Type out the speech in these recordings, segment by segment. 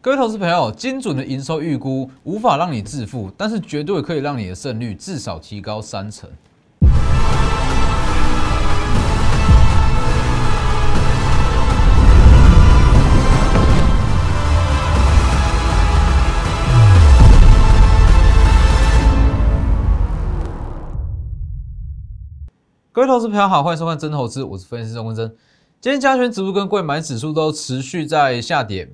各位投资朋友，精准的营收预估无法让你致富，但是绝对可以让你的胜率至少提高三成。各位投资朋友好，欢迎收看真投资，我是分析师钟文真。今天加权指数跟贵买指数都持续在下跌，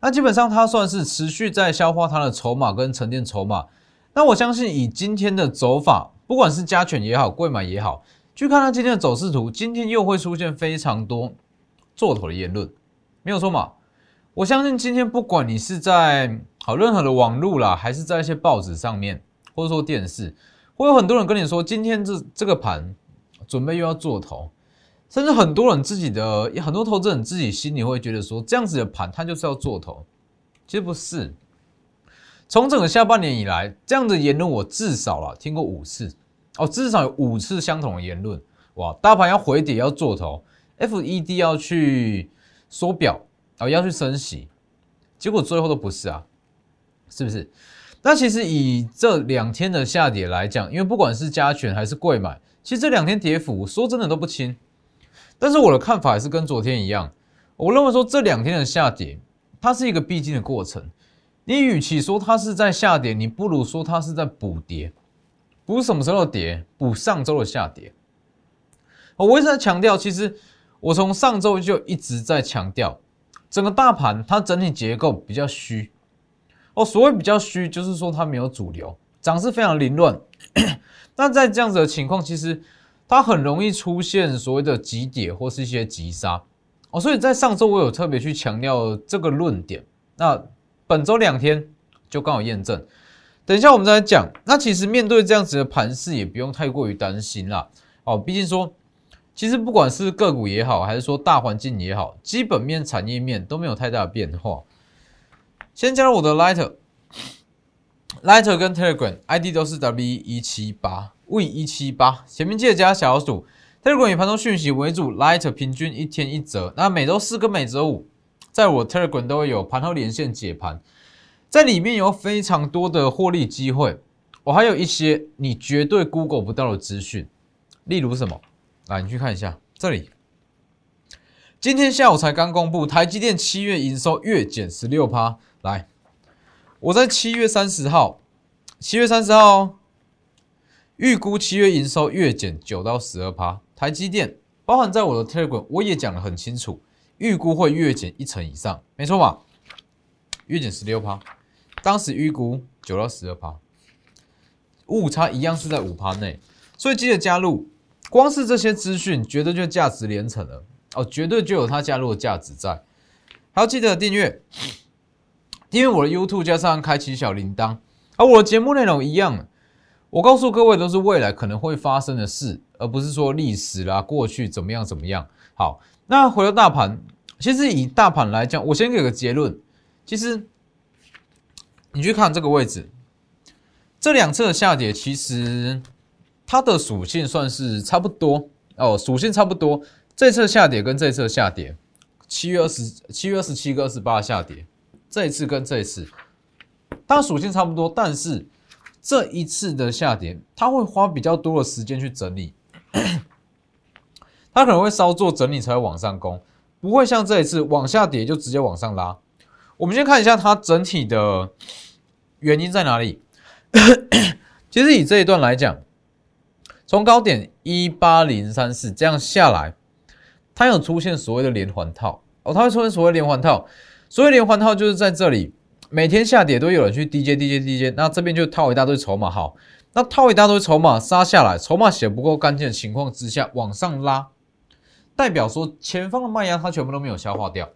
那基本上它算是持续在消化它的筹码跟沉淀筹码。那我相信以今天的走法，不管是加权也好，贵买也好，去看它今天的走势图，今天又会出现非常多做头的言论，没有错嘛？我相信今天不管你是在好任何的网络啦，还是在一些报纸上面，或者说电视，会有很多人跟你说，今天这这个盘准备又要做头。甚至很多人自己的很多投资人自己心里会觉得说，这样子的盘它就是要做头，其实不是。从整个下半年以来，这样的言论我至少了听过五次哦，至少有五次相同的言论。哇，大盘要回跌要做头，FED 要去缩表啊，要去升息，结果最后都不是啊，是不是？那其实以这两天的下跌来讲，因为不管是加权还是贵买，其实这两天跌幅说真的都不轻。但是我的看法也是跟昨天一样，我认为说这两天的下跌，它是一个必经的过程。你与其说它是在下跌，你不如说它是在补跌，补什么时候跌？补上周的下跌。我一直在强调，其实我从上周就一直在强调，整个大盘它整体结构比较虚。哦，所谓比较虚，就是说它没有主流，涨势非常凌乱。那在这样子的情况，其实。它很容易出现所谓的急跌或是一些急杀哦，所以在上周我有特别去强调这个论点。那本周两天就刚好验证。等一下我们再来讲。那其实面对这样子的盘势，也不用太过于担心啦。哦，毕竟说，其实不管是个股也好，还是说大环境也好，基本面、产业面都没有太大的变化。先加入我的 Lighter，Lighter 跟 Telegram ID 都是 W 一七八。V 一七八，前面记得加小老鼠。Telegram 以盘中讯息为主，Light 平均一天一折。那每周四跟每周五，在我 Telegram 都会有盘后连线解盘，在里面有非常多的获利机会。我还有一些你绝对 Google 不到的资讯，例如什么？来，你去看一下这里。今天下午才刚公布，台积电七月营收月减十六趴。来，我在七月三十号，七月三十号。预估七月营收月减九到十二趴，台积电包含在我的 Telegram，我也讲得很清楚，预估会月减一成以上，没错吧？月减十六趴，当时预估九到十二趴，误差一样是在五趴内，所以记得加入。光是这些资讯，绝对就价值连城了哦，绝对就有它加入的价值在。还要记得订阅，订阅我的 YouTube，加上开启小铃铛，而我的节目内容一样。我告诉各位，都是未来可能会发生的事，而不是说历史啦、过去怎么样怎么样。好，那回到大盘，其实以大盘来讲，我先给个结论。其实你去看这个位置，这两次的下跌，其实它的属性算是差不多哦，属性差不多。这次下跌跟这次下跌，七月二十七月二十七跟二十八下跌，这一次跟这一次，它属性差不多，但是。这一次的下跌，它会花比较多的时间去整理，它可能会稍作整理才会往上攻，不会像这一次往下跌就直接往上拉。我们先看一下它整体的原因在哪里。其实以这一段来讲，从高点一八零三四这样下来，它有出现所谓的连环套哦，它会出现所谓连环套，所谓连环套就是在这里。每天下跌都有人去 DJ DJ DJ，那这边就套一大堆筹码，好，那套一大堆筹码杀下来，筹码写不够干净的情况之下往上拉，代表说前方的卖压它全部都没有消化掉，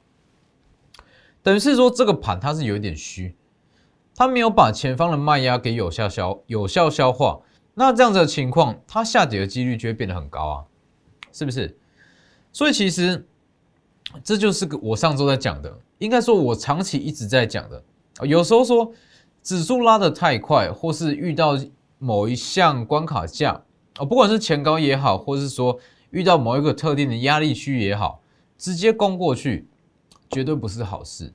等于是说这个盘它是有一点虚，它没有把前方的卖压给有效消有效消化，那这样子的情况，它下跌的几率就会变得很高啊，是不是？所以其实这就是个我上周在讲的，应该说我长期一直在讲的。有时候说指数拉得太快，或是遇到某一项关卡价啊，不管是前高也好，或是说遇到某一个特定的压力区也好，直接攻过去，绝对不是好事。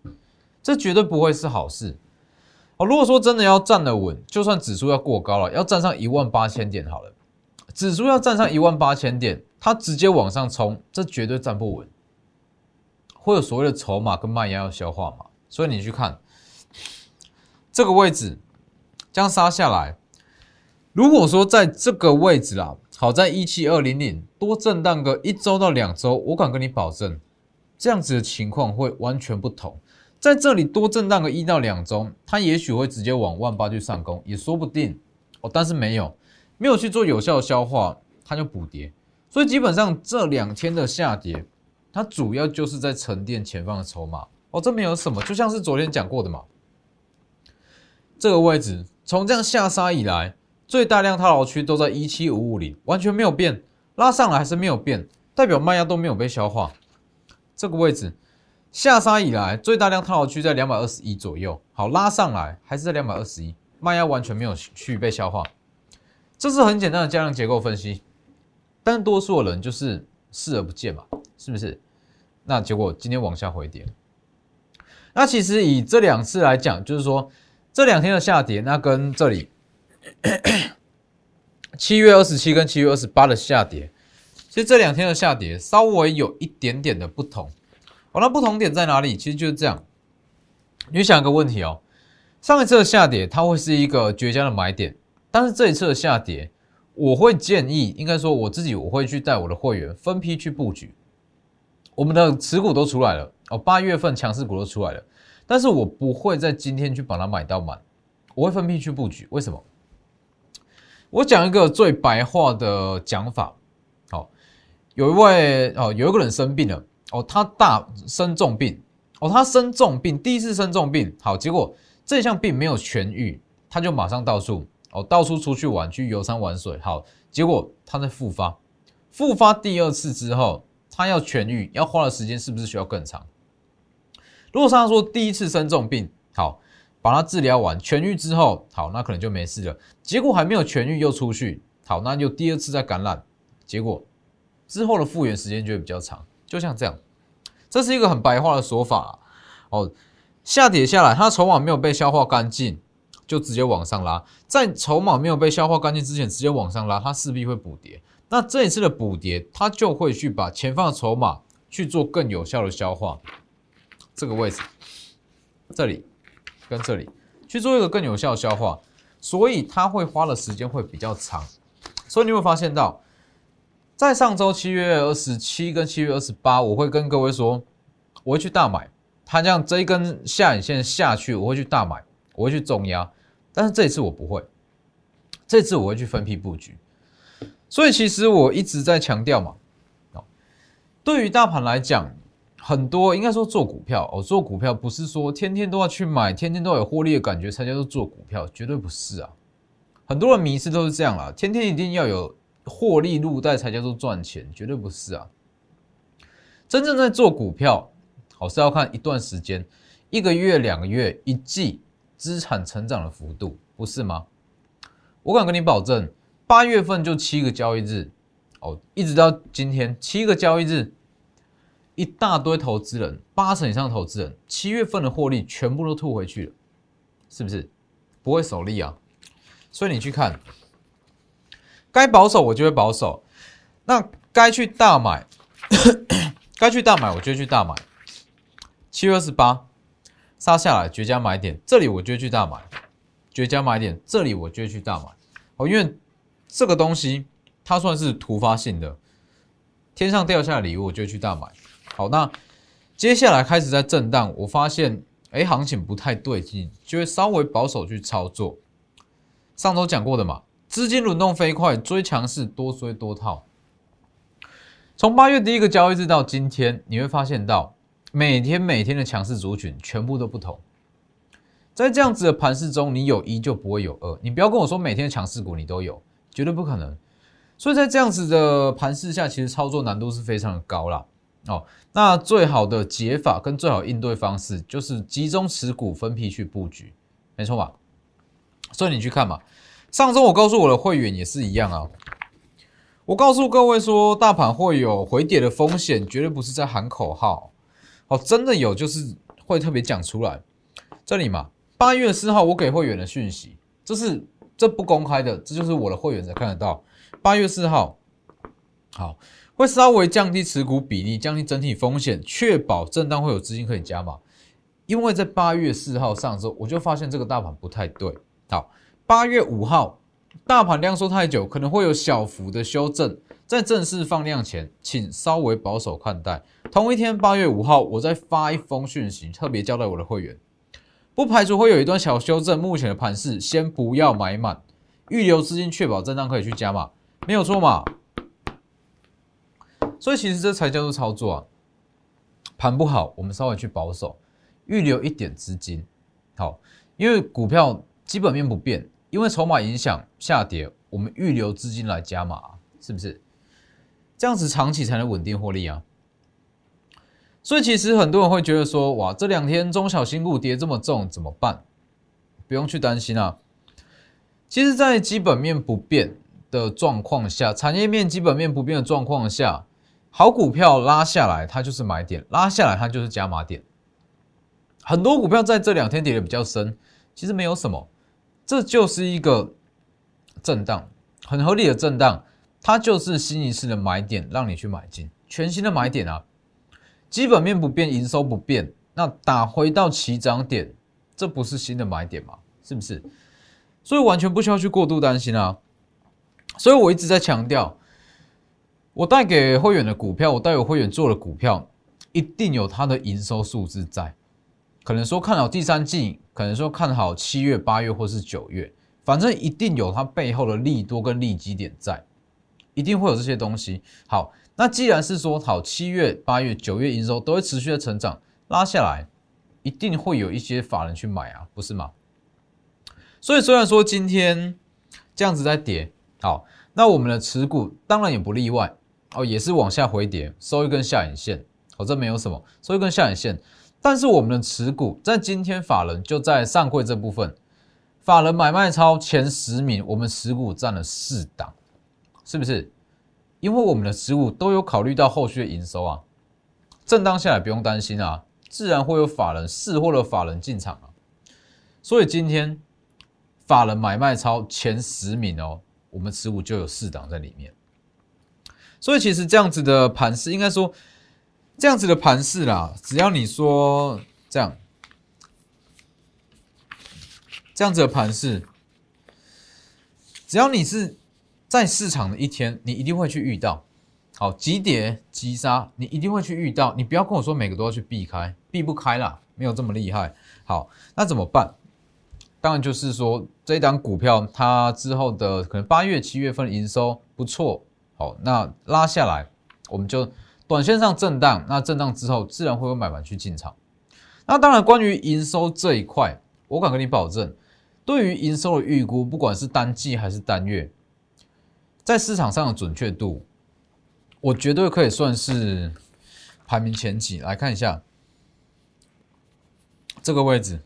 这绝对不会是好事哦。如果说真的要站得稳，就算指数要过高了，要站上一万八千点好了，指数要站上一万八千点，它直接往上冲，这绝对站不稳，会有所谓的筹码跟卖压要消化嘛。所以你去看这个位置，这样杀下来，如果说在这个位置啦，好在一七二零零多震荡个一周到两周，我敢跟你保证。这样子的情况会完全不同，在这里多震荡个一到两周，它也许会直接往万八去上攻，也说不定哦。但是没有，没有去做有效的消化，它就补跌。所以基本上这两天的下跌，它主要就是在沉淀前方的筹码哦。这没有什么，就像是昨天讲过的嘛，这个位置从这样下杀以来，最大量套牢区都在一七五五零，完全没有变，拉上来还是没有变，代表卖压都没有被消化。这个位置下杀以来，最大量套牢区在两百二十一左右。好，拉上来还是在两百二十一，卖压完全没有去被消化。这是很简单的加量结构分析，但多数的人就是视而不见嘛，是不是？那结果今天往下回跌。那其实以这两次来讲，就是说这两天的下跌，那跟这里七月二十七跟七月二十八的下跌。其实这两天的下跌稍微有一点点的不同，哦，那不同点在哪里？其实就是这样。你想一个问题哦，上一次的下跌它会是一个绝佳的买点，但是这一次的下跌，我会建议，应该说我自己我会去带我的会员分批去布局。我们的持股都出来了哦，八月份强势股都出来了，但是我不会在今天去把它买到满，我会分批去布局。为什么？我讲一个最白话的讲法。好有一位哦，有一个人生病了哦，他大生重病哦，他生重病，第一次生重病，好，结果这项病没有痊愈，他就马上到处哦，到处出去玩，去游山玩水，好，结果他在复发，复发第二次之后，他要痊愈，要花的时间是不是需要更长？如果他说第一次生重病，好，把他治疗完痊愈之后，好，那可能就没事了，结果还没有痊愈又出去，好，那就第二次再感染，结果。之后的复原时间就会比较长，就像这样，这是一个很白话的说法哦。下跌下来，它筹码没有被消化干净，就直接往上拉。在筹码没有被消化干净之前，直接往上拉，它势必会补跌。那这一次的补跌，它就会去把前方的筹码去做更有效的消化。这个位置，这里跟这里去做一个更有效的消化，所以它会花的时间会比较长。所以你会发现到。在上周七月二十七跟七月二十八，我会跟各位说，我会去大买。它这样这一根下影线下去，我会去大买，我会去重压。但是这一次我不会，这次我会去分批布局。所以其实我一直在强调嘛，哦，对于大盘来讲，很多应该说做股票哦，做股票不是说天天都要去买，天天都有获利的感觉才叫做做股票，绝对不是啊。很多人迷失都是这样啦，天天一定要有。获利入袋才叫做赚钱，绝对不是啊！真正在做股票，好是要看一段时间，一个月、两个月、一季资产成长的幅度，不是吗？我敢跟你保证，八月份就七个交易日，哦，一直到今天七个交易日，一大堆投资人，八成以上投资人，七月份的获利全部都吐回去了，是不是？不会守利啊！所以你去看。该保守我就会保守，那该去大买，该去大买我就去大买。七月二十八杀下来绝佳买点，这里我就去大买，绝佳买点，这里我就去大买。哦，因为这个东西它算是突发性的，天上掉下来礼物我就去大买。好，那接下来开始在震荡，我发现哎行情不太对劲，就会稍微保守去操作。上周讲过的嘛。资金轮动飞快，追强势多追多套。从八月第一个交易日到今天，你会发现到每天每天的强势族群全部都不同。在这样子的盘势中，你有一就不会有二。你不要跟我说每天强势股你都有，绝对不可能。所以在这样子的盘势下，其实操作难度是非常的高啦。哦，那最好的解法跟最好应对方式就是集中持股，分批去布局，没错吧？所以你去看嘛。上周我告诉我的会员也是一样啊，我告诉各位说，大盘会有回跌的风险，绝对不是在喊口号，哦，真的有，就是会特别讲出来。这里嘛，八月四号我给会员的讯息，这是这不公开的，这就是我的会员才看得到。八月四号，好，会稍微降低持股比例，降低整体风险，确保震荡会有资金可以加码。因为在八月四号上周，我就发现这个大盘不太对。好，八月五号，大盘量缩太久，可能会有小幅的修正。在正式放量前，请稍微保守看待。同一天，八月五号，我再发一封讯息，特别交代我的会员，不排除会有一段小修正。目前的盘势，先不要买满，预留资金，确保震荡可以去加码，没有错嘛？所以其实这才叫做操作啊。盘不好，我们稍微去保守，预留一点资金。好，因为股票基本面不变，因为筹码影响下跌，我们预留资金来加码，是不是？这样子长期才能稳定获利啊！所以其实很多人会觉得说，哇，这两天中小新股跌这么重，怎么办？不用去担心啊。其实，在基本面不变的状况下，产业面基本面不变的状况下，好股票拉下来，它就是买点；拉下来，它就是加码点。很多股票在这两天跌的比较深，其实没有什么，这就是一个震荡，很合理的震荡。它就是新一次的买点，让你去买进全新的买点啊！基本面不变，营收不变，那打回到起涨点，这不是新的买点吗？是不是？所以完全不需要去过度担心啊！所以我一直在强调，我带给会员的股票，我带有会员做的股票，一定有它的营收数字在。可能说看好第三季，可能说看好七月、八月或是九月，反正一定有它背后的利多跟利基点在。一定会有这些东西。好，那既然是说好，七月、八月、九月营收都会持续的成长，拉下来，一定会有一些法人去买啊，不是吗？所以虽然说今天这样子在跌，好，那我们的持股当然也不例外哦，也是往下回跌，收一根下影线，哦，这没有什么，收一根下影线。但是我们的持股在今天法人就在上柜这部分，法人买卖超前十名，我们持股占了四档。是不是？因为我们的持股都有考虑到后续的营收啊，震荡下来不用担心啊，自然会有法人试或者法人进场啊。所以今天法人买卖超前十名哦，我们持股就有四档在里面。所以其实这样子的盘势，应该说这样子的盘势啦，只要你说这样，这样子的盘势，只要你是。在市场的一天，你一定会去遇到，好急跌急杀，你一定会去遇到。你不要跟我说每个都要去避开，避不开啦，没有这么厉害。好，那怎么办？当然就是说，这一档股票它之后的可能八月、七月份营收不错，好，那拉下来，我们就短线上震荡，那震荡之后自然会有买盘去进场。那当然，关于营收这一块，我敢跟你保证，对于营收的预估，不管是单季还是单月。在市场上的准确度，我绝对可以算是排名前几。来看一下这个位置，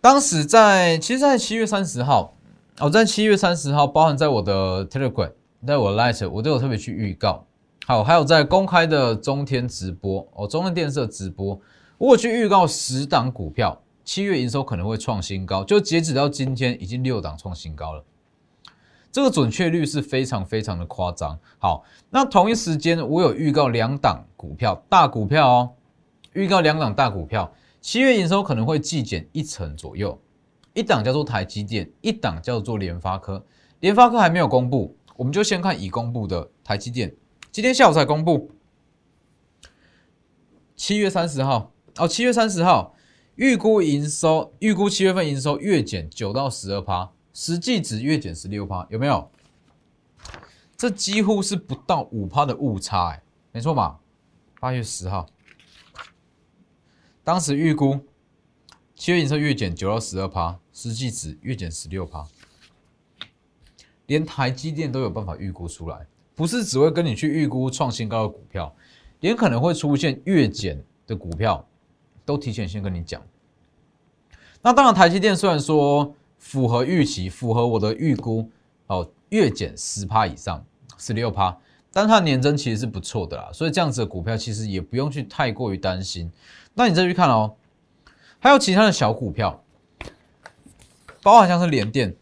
当时在，其实，在七月三十号，我在七月三十号，包含在我的 Telegram，在我 Light，我都有特别去预告。好，还有在公开的中天直播，哦，中天电视直播，我去预告十档股票，七月营收可能会创新高，就截止到今天，已经六档创新高了。这个准确率是非常非常的夸张。好，那同一时间我有预告两档股票，大股票哦，预告两档大股票，七月营收可能会季减一成左右。一档叫做台积电，一档叫做联发科。联发科还没有公布，我们就先看已公布的台积电。今天下午才公布，七月三十号哦，七月三十号预估营收，预估七月份营收月减九到十二趴。实际值月减十六趴，有没有？这几乎是不到五趴的误差，哎，没错嘛。八月十号，当时预估七月营收月减九到十二趴，实际值月减十六趴，连台积电都有办法预估出来，不是只会跟你去预估创新高的股票，连可能会出现月减的股票，都提前先跟你讲。那当然，台积电虽然说。符合预期，符合我的预估哦，月减十趴以上，十六趴，但它的年增其实是不错的啦，所以这样子的股票其实也不用去太过于担心。那你再去看哦，还有其他的小股票，包含像是联电，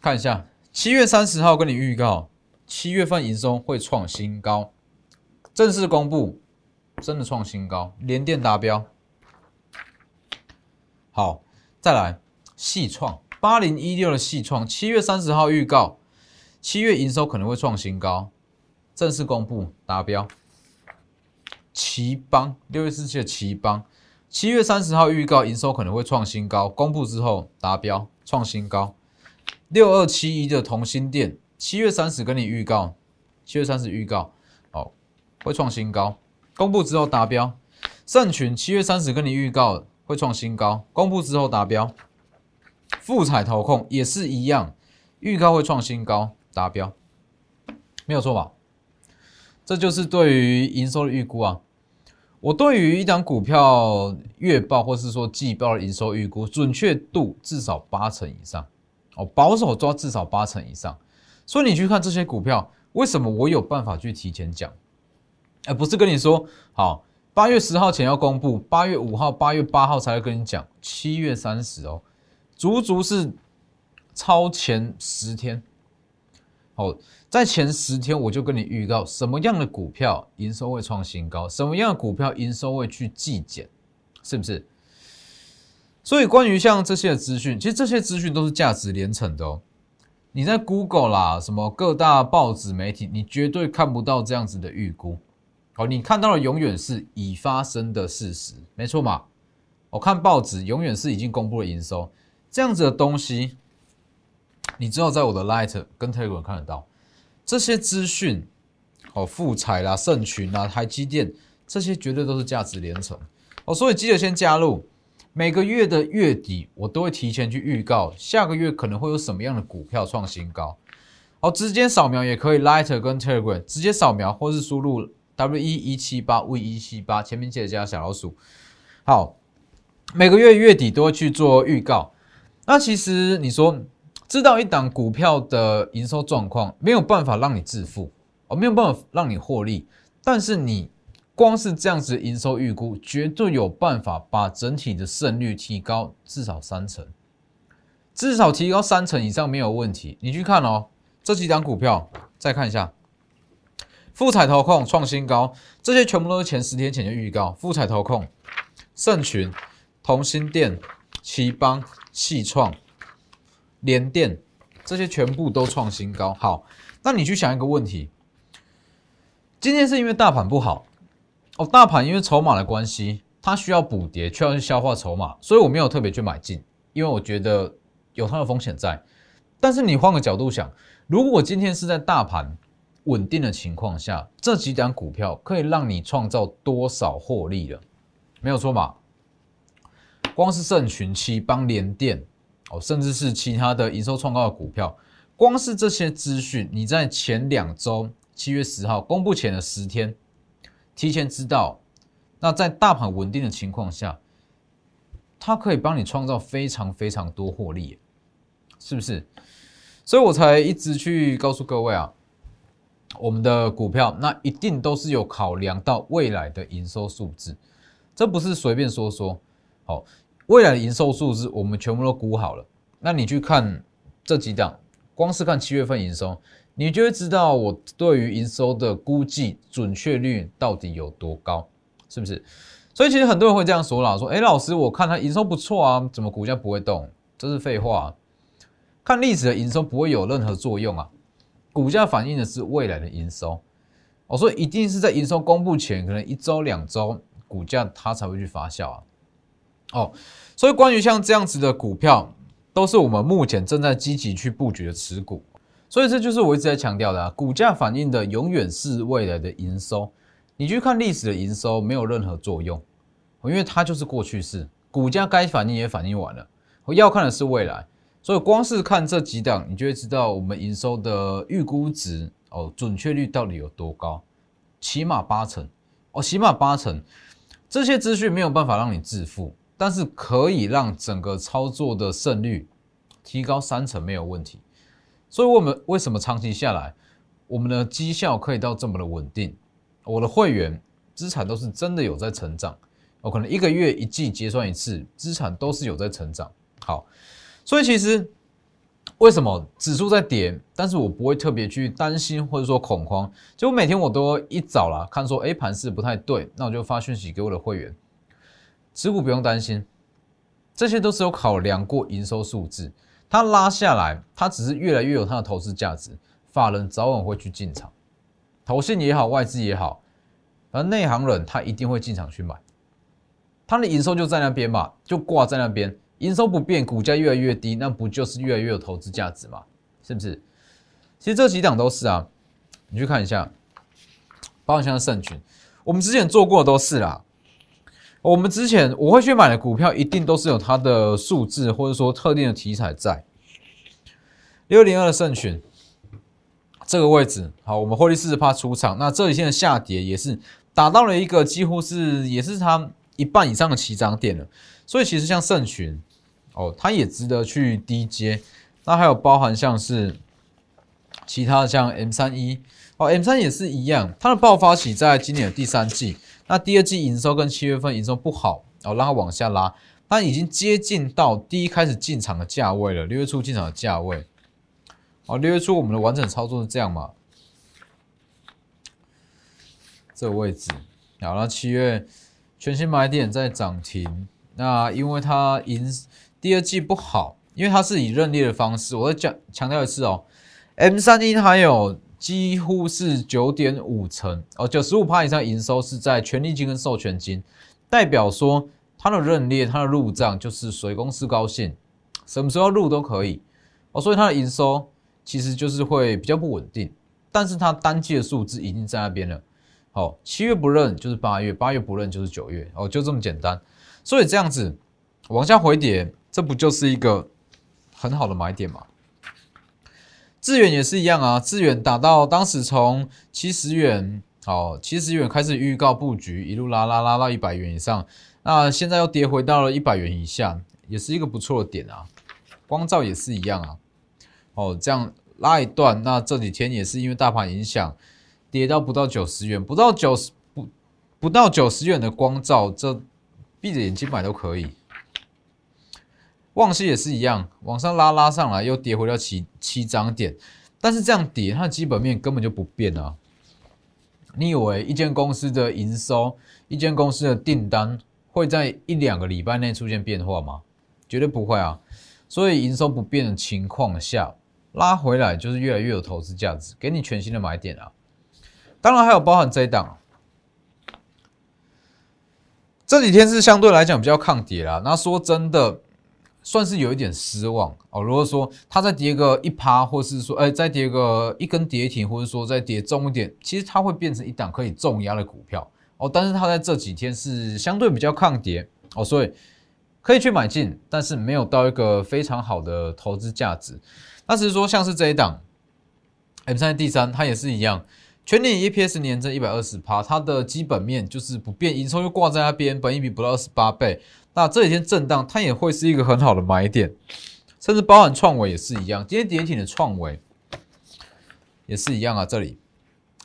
看一下七月三十号跟你预告，七月份营收会创新高，正式公布，真的创新高，联电达标。好，再来细创八零一六的细创，七月三十号预告，七月营收可能会创新高，正式公布达标。奇邦六月四七的奇邦，七月三十号预告营收可能会创新高，公布之后达标创新高。六二七一的同心店，七月三十跟你预告，七月三十预告，好会创新高，公布之后达标。盛群七月三十跟你预告。会创新高，公布之后达标。富彩投控也是一样，预告会创新高，达标，没有错吧？这就是对于营收的预估啊。我对于一档股票月报或是说季报的营收预估，准确度至少八成以上，哦，保守抓至少八成以上。所以你去看这些股票，为什么我有办法去提前讲？而不是跟你说好。八月十号前要公布，八月五号、八月八号才会跟你讲，七月三十哦，足足是超前十天。哦，在前十天我就跟你预告，什么样的股票营收会创新高，什么样的股票营收会去季减，是不是？所以关于像这些的资讯，其实这些资讯都是价值连城的哦。你在 Google 啦，什么各大报纸媒体，你绝对看不到这样子的预估。哦，你看到的永远是已发生的事实，没错嘛？我看报纸永远是已经公布了营收，这样子的东西，你只有在我的 Light 跟 Telegram 看得到这些资讯。哦，富彩啦、盛群啦、台积电这些绝对都是价值连城。哦，所以记得先加入，每个月的月底我都会提前去预告下个月可能会有什么样的股票创新高。哦，直接扫描也可以，Lighter 跟 Telegram 直接扫描或是输入。W E 一七八 V 一七八，前面记得加小老鼠。好，每个月月底都会去做预告。那其实你说知道一档股票的营收状况，没有办法让你致富，哦，没有办法让你获利。但是你光是这样子营收预估，绝对有办法把整体的胜率提高至少三成，至少提高三成以上没有问题。你去看哦，这几档股票，再看一下。富彩投控创新高，这些全部都是前十天前的预告。富彩投控、盛群、同心店、奇邦、细创、联电，这些全部都创新高。好，那你去想一个问题：今天是因为大盘不好哦，大盘因为筹码的关系，它需要补跌，需要去消化筹码，所以我没有特别去买进，因为我觉得有它的风险在。但是你换个角度想，如果今天是在大盘，稳定的情况下，这几档股票可以让你创造多少获利了？没有错吧？光是盛群、七邦、联电哦，甚至是其他的营收创高的股票，光是这些资讯，你在前两周七月十号公布前的十天，提前知道，那在大盘稳定的情况下，它可以帮你创造非常非常多获利，是不是？所以我才一直去告诉各位啊。我们的股票那一定都是有考量到未来的营收数字，这不是随便说说。好，未来的营收数字我们全部都估好了。那你去看这几档，光是看七月份营收，你就会知道我对于营收的估计准确率到底有多高，是不是？所以其实很多人会这样说啦，说：“哎，老师，我看它营收不错啊，怎么股价不会动？”这是废话，看历史的营收不会有任何作用啊。股价反映的是未来的营收，我说一定是在营收公布前，可能一周两周，股价它才会去发酵啊。哦，所以关于像这样子的股票，都是我们目前正在积极去布局的持股。所以这就是我一直在强调的，啊，股价反映的永远是未来的营收。你去看历史的营收没有任何作用，因为它就是过去式，股价该反映也反映完了，我要看的是未来。所以光是看这几档，你就会知道我们营收的预估值哦，准确率到底有多高？起码八成哦，起码八成。这些资讯没有办法让你致富，但是可以让整个操作的胜率提高三成没有问题。所以，我们为什么长期下来，我们的绩效可以到这么的稳定？我的会员资产都是真的有在成长，我，可能一个月一季结算一次，资产都是有在成长。好，所以其实为什么指数在跌，但是我不会特别去担心或者说恐慌，就每天我都一早啦看说，哎，盘势不太对，那我就发讯息给我的会员，持股不用担心，这些都是有考量过营收数字，它拉下来，它只是越来越有它的投资价值，法人早晚会去进场，投信也好，外资也好，反正内行人他一定会进场去买。它的营收就在那边嘛，就挂在那边，营收不变，股价越来越低，那不就是越来越有投资价值嘛？是不是？其实这几档都是啊，你去看一下，包括像盛群，我们之前做过的都是啦。我们之前我会去买的股票，一定都是有它的数字或者说特定的题材在。六零二的盛群这个位置，好，我们获利四十趴出场，那这里现在下跌也是达到了一个几乎是也是它。一半以上的起涨点了，所以其实像盛群哦，它也值得去低接。那还有包含像是其他的像 M 三一哦，M 三也是一样，它的爆发起在今年的第三季，那第二季营收跟七月份营收不好哦，让它往下拉，它已经接近到第一开始进场的价位了，六月初进场的价位。哦，六月初我们的完整操作是这样嘛？这个位置，好了，七月。全新买点在涨停，那因为它营第二季不好，因为它是以认列的方式，我再讲强调一次哦，M 三一它有几乎是九点五成哦，九十五趴以上营收是在权利金跟授权金，代表说它的认列它的入账就是随公司高兴，什么时候入都可以哦，所以它的营收其实就是会比较不稳定，但是它单季的数字已经在那边了。哦，七月不认就是八月，八月不认就是九月，哦，就这么简单。所以这样子往下回跌，这不就是一个很好的买点吗？致远也是一样啊，致远打到当时从七十元，哦，七十元开始预告布局，一路拉拉拉到一百元以上，那现在又跌回到了一百元以下，也是一个不错的点啊。光照也是一样啊，哦，这样拉一段，那这几天也是因为大盘影响。跌到不到九十元，不到九十不不到九十元的光照，这闭着眼睛买都可以。旺西也是一样，往上拉拉上来，又跌回到七七涨点，但是这样跌，它的基本面根本就不变啊。你以为一间公司的营收、一间公司的订单会在一两个礼拜内出现变化吗？绝对不会啊。所以营收不变的情况下，拉回来就是越来越有投资价值，给你全新的买点啊。当然还有包含这一档，这几天是相对来讲比较抗跌啦。那说真的，算是有一点失望哦。如果说它再跌个一趴，或是说哎再跌个一根跌停，或者说再跌重一点，其实它会变成一档可以重压的股票哦。但是它在这几天是相对比较抗跌哦，所以可以去买进，但是没有到一个非常好的投资价值。那只是说像是这一档 M 三 D 三，它也是一样。全年 EPS 年增一百二十趴，它的基本面就是不变，营收又挂在那边，本益比不到二十八倍。那这几天震荡，它也会是一个很好的买点，甚至包含创维也是一样。今天跌停的创维也是一样啊，这里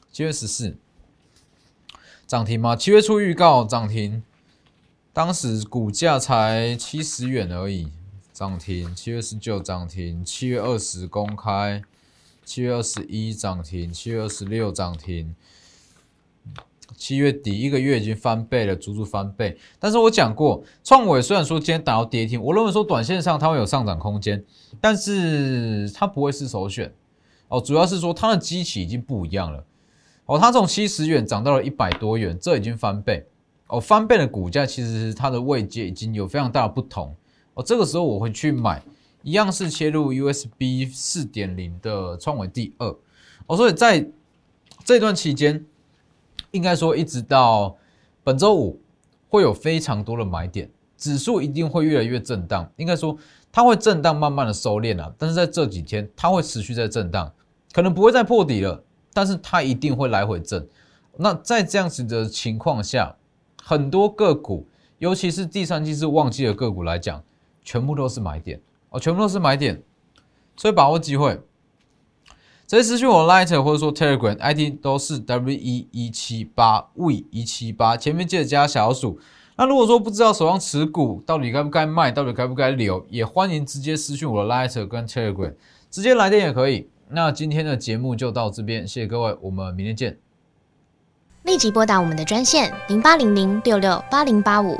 七月十四涨停吗？七月初预告涨停，当时股价才七十元而已，涨停。七月十九涨停，七月二十公开。七月二十一涨停，七月二十六涨停，七月底一个月已经翻倍了，足足翻倍。但是我讲过，创伟虽然说今天打到跌停，我认为说短线上它会有上涨空间，但是它不会是首选哦。主要是说它的机器已经不一样了哦，它从七十元涨到了一百多元，这已经翻倍哦。翻倍的股价其实它的位阶已经有非常大的不同哦。这个时候我会去买。一样是切入 USB 四点零的创维第二哦，所以在这段期间，应该说一直到本周五会有非常多的买点，指数一定会越来越震荡。应该说它会震荡，慢慢的收敛啊，但是在这几天它会持续在震荡，可能不会再破底了，但是它一定会来回震。那在这样子的情况下，很多个股，尤其是第三季是旺季的个股来讲，全部都是买点。哦，全部都是买点，所以把握机会。直接私讯我 Light 或者说 Telegram ID 都是 W 一一七八 V 一七八，前面记得加小数。那如果说不知道手上持股到底该不该卖，到底该不该留，也欢迎直接私讯我的 Lighter 跟 Telegram，直接来电也可以。那今天的节目就到这边，谢谢各位，我们明天见。立即拨打我们的专线零八零零六六八零八五